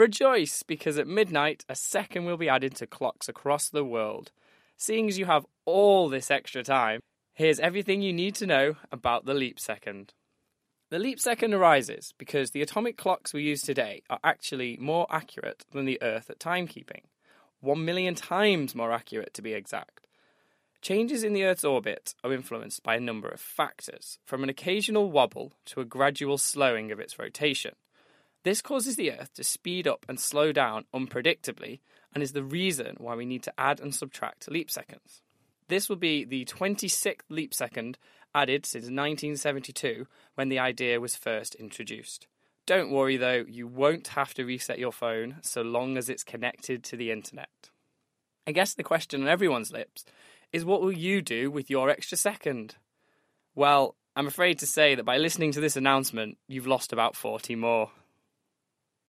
Rejoice, because at midnight a second will be added to clocks across the world. Seeing as you have all this extra time, here's everything you need to know about the leap second. The leap second arises because the atomic clocks we use today are actually more accurate than the Earth at timekeeping. One million times more accurate to be exact. Changes in the Earth's orbit are influenced by a number of factors, from an occasional wobble to a gradual slowing of its rotation. This causes the Earth to speed up and slow down unpredictably and is the reason why we need to add and subtract leap seconds. This will be the 26th leap second added since 1972 when the idea was first introduced. Don't worry though, you won't have to reset your phone so long as it's connected to the internet. I guess the question on everyone's lips is what will you do with your extra second? Well, I'm afraid to say that by listening to this announcement, you've lost about 40 more.